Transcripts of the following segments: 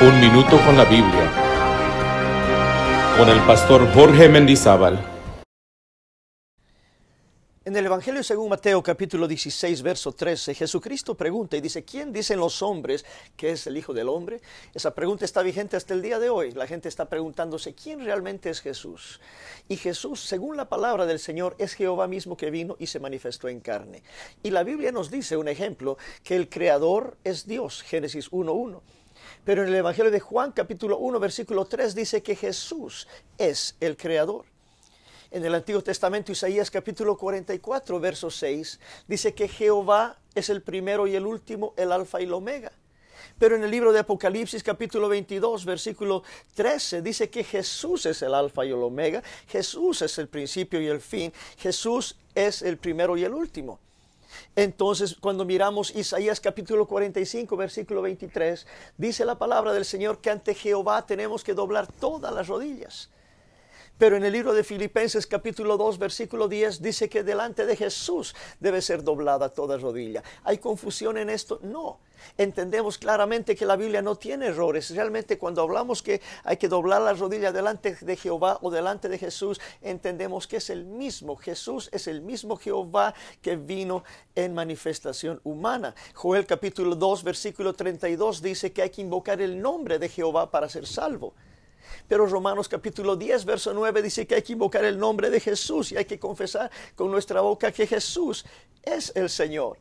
Un minuto con la Biblia. Con el pastor Jorge Mendizábal. En el Evangelio según Mateo capítulo 16, verso 13, Jesucristo pregunta y dice, ¿quién dicen los hombres que es el Hijo del Hombre? Esa pregunta está vigente hasta el día de hoy. La gente está preguntándose, ¿quién realmente es Jesús? Y Jesús, según la palabra del Señor, es Jehová mismo que vino y se manifestó en carne. Y la Biblia nos dice un ejemplo, que el Creador es Dios, Génesis 1.1. Pero en el Evangelio de Juan capítulo 1, versículo 3 dice que Jesús es el Creador. En el Antiguo Testamento, Isaías capítulo 44, verso 6, dice que Jehová es el primero y el último, el alfa y el omega. Pero en el libro de Apocalipsis capítulo 22, versículo 13, dice que Jesús es el alfa y el omega, Jesús es el principio y el fin, Jesús es el primero y el último. Entonces, cuando miramos Isaías capítulo 45, versículo 23, dice la palabra del Señor que ante Jehová tenemos que doblar todas las rodillas. Pero en el libro de Filipenses capítulo 2 versículo 10 dice que delante de Jesús debe ser doblada toda rodilla. ¿Hay confusión en esto? No. Entendemos claramente que la Biblia no tiene errores. Realmente cuando hablamos que hay que doblar la rodilla delante de Jehová o delante de Jesús, entendemos que es el mismo. Jesús es el mismo Jehová que vino en manifestación humana. Joel capítulo 2 versículo 32 dice que hay que invocar el nombre de Jehová para ser salvo. Pero Romanos capítulo 10, verso 9 dice que hay que invocar el nombre de Jesús y hay que confesar con nuestra boca que Jesús es el Señor.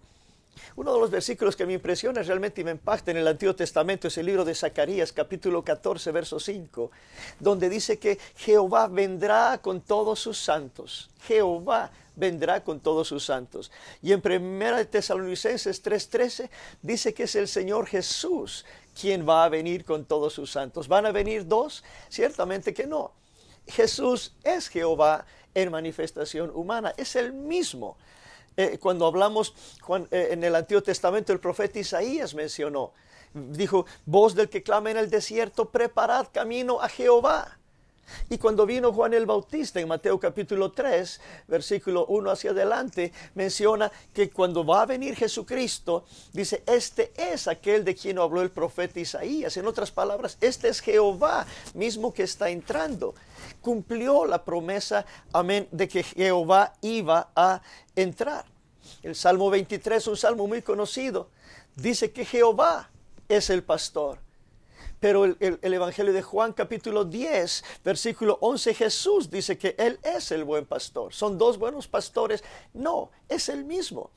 Uno de los versículos que me impresiona realmente y me impacta en el Antiguo Testamento es el libro de Zacarías, capítulo 14, verso 5, donde dice que Jehová vendrá con todos sus santos. Jehová vendrá con todos sus santos. Y en 1 Tesalonicenses 3:13 dice que es el Señor Jesús quien va a venir con todos sus santos. ¿Van a venir dos? Ciertamente que no. Jesús es Jehová en manifestación humana, es el mismo. Eh, cuando hablamos eh, en el Antiguo Testamento, el profeta Isaías mencionó, dijo, voz del que clama en el desierto, preparad camino a Jehová. Y cuando vino Juan el Bautista en Mateo capítulo 3, versículo 1 hacia adelante, menciona que cuando va a venir Jesucristo, dice, este es aquel de quien habló el profeta Isaías. En otras palabras, este es Jehová mismo que está entrando. Cumplió la promesa, amén, de que Jehová iba a entrar. El Salmo 23, un salmo muy conocido, dice que Jehová es el pastor pero el, Evangelio de Juan capítulo 10, versículo 11, Jesús dice que Él es el buen pastor. ¿Son dos buenos pastores? No, es el mismo.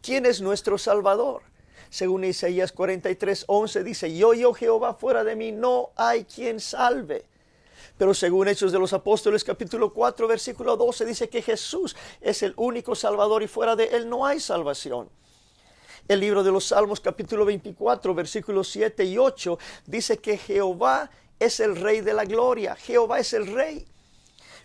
¿Quién es nuestro Salvador? Según Isaías 43, 11 dice, yo, yo Jehová, fuera de mí no hay quien salve. Pero según Hechos de los Apóstoles capítulo 4, versículo 12 dice que Jesús es el único Salvador y fuera de Él no hay salvación. El libro de los Salmos capítulo 24 versículos 7 y 8 dice que Jehová es el rey de la gloria, Jehová es el rey.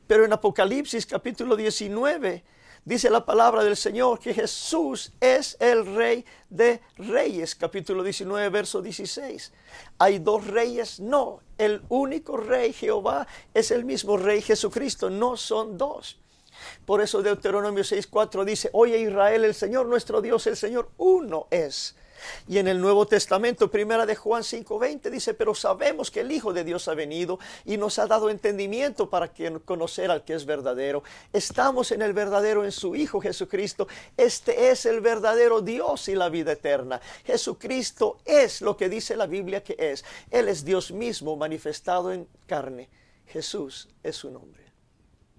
Pero en Apocalipsis capítulo 19 dice la palabra del Señor que Jesús es el rey de reyes, capítulo 19, verso 16. ¿Hay dos reyes? No, el único rey Jehová es el mismo rey Jesucristo, no son dos. Por eso Deuteronomio 6.4 dice, oye Israel, el Señor nuestro Dios, el Señor uno es. Y en el Nuevo Testamento, primera de Juan 5:20 dice, pero sabemos que el Hijo de Dios ha venido y nos ha dado entendimiento para conocer al que es verdadero. Estamos en el verdadero en su Hijo Jesucristo. Este es el verdadero Dios y la vida eterna. Jesucristo es lo que dice la Biblia que es. Él es Dios mismo manifestado en carne. Jesús es su nombre.